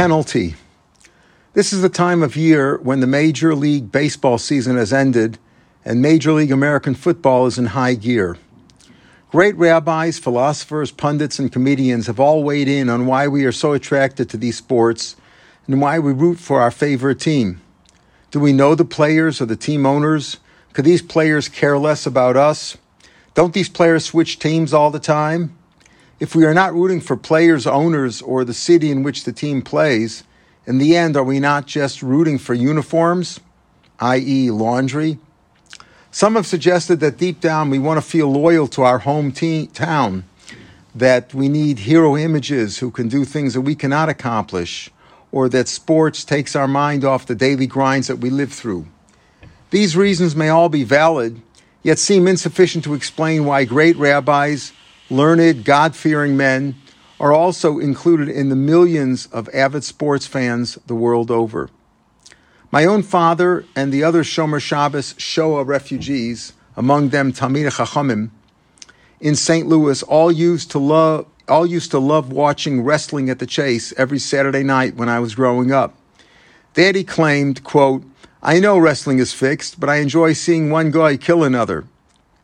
penalty. This is the time of year when the Major League Baseball season has ended and Major League American football is in high gear. Great rabbis, philosophers, pundits, and comedians have all weighed in on why we are so attracted to these sports and why we root for our favorite team. Do we know the players or the team owners? Could these players care less about us? Don't these players switch teams all the time? If we are not rooting for players, owners, or the city in which the team plays, in the end, are we not just rooting for uniforms, i.e., laundry? Some have suggested that deep down we want to feel loyal to our home te- town, that we need hero images who can do things that we cannot accomplish, or that sports takes our mind off the daily grinds that we live through. These reasons may all be valid, yet seem insufficient to explain why great rabbis, learned, God fearing men are also included in the millions of avid sports fans the world over. My own father and the other Shomer Shabbos Shoah refugees, among them Talmidei Chachamim, in St. Louis, all used to love all used to love watching wrestling at the Chase every Saturday night when I was growing up. Daddy claimed, quote, I know wrestling is fixed, but I enjoy seeing one guy kill another,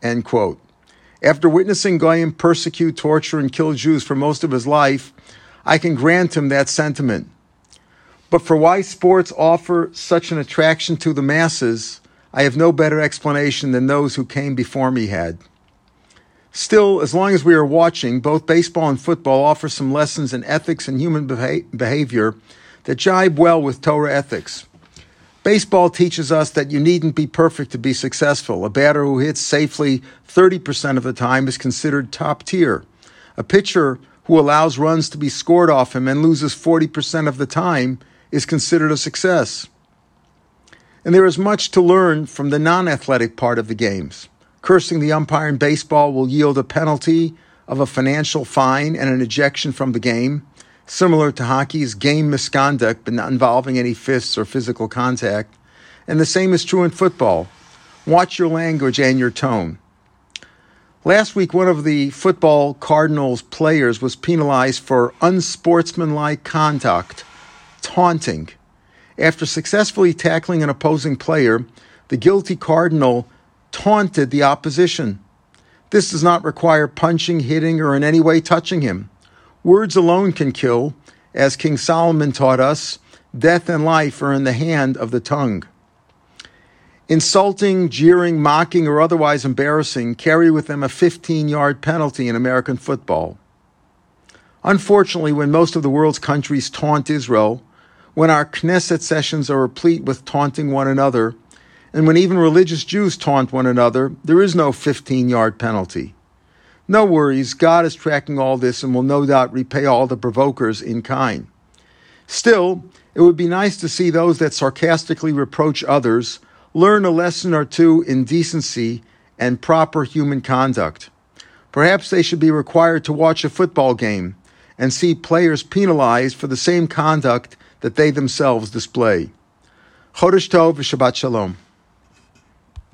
end quote. After witnessing Goyim persecute, torture, and kill Jews for most of his life, I can grant him that sentiment. But for why sports offer such an attraction to the masses, I have no better explanation than those who came before me had. Still, as long as we are watching, both baseball and football offer some lessons in ethics and human beha- behavior that jibe well with Torah ethics. Baseball teaches us that you needn't be perfect to be successful. A batter who hits safely 30% of the time is considered top tier. A pitcher who allows runs to be scored off him and loses 40% of the time is considered a success. And there is much to learn from the non athletic part of the games. Cursing the umpire in baseball will yield a penalty of a financial fine and an ejection from the game similar to hockey's game misconduct but not involving any fists or physical contact. And the same is true in football. Watch your language and your tone. Last week, one of the football Cardinals players was penalized for unsportsmanlike conduct, taunting. After successfully tackling an opposing player, the guilty Cardinal taunted the opposition. This does not require punching, hitting, or in any way touching him. Words alone can kill. As King Solomon taught us, death and life are in the hand of the tongue. Insulting, jeering, mocking, or otherwise embarrassing carry with them a 15 yard penalty in American football. Unfortunately, when most of the world's countries taunt Israel, when our Knesset sessions are replete with taunting one another, and when even religious Jews taunt one another, there is no 15 yard penalty. No worries, God is tracking all this and will no doubt repay all the provokers in kind. Still, it would be nice to see those that sarcastically reproach others learn a lesson or two in decency and proper human conduct. Perhaps they should be required to watch a football game and see players penalized for the same conduct that they themselves display. Chodesh Tov v'Shabbat Shalom.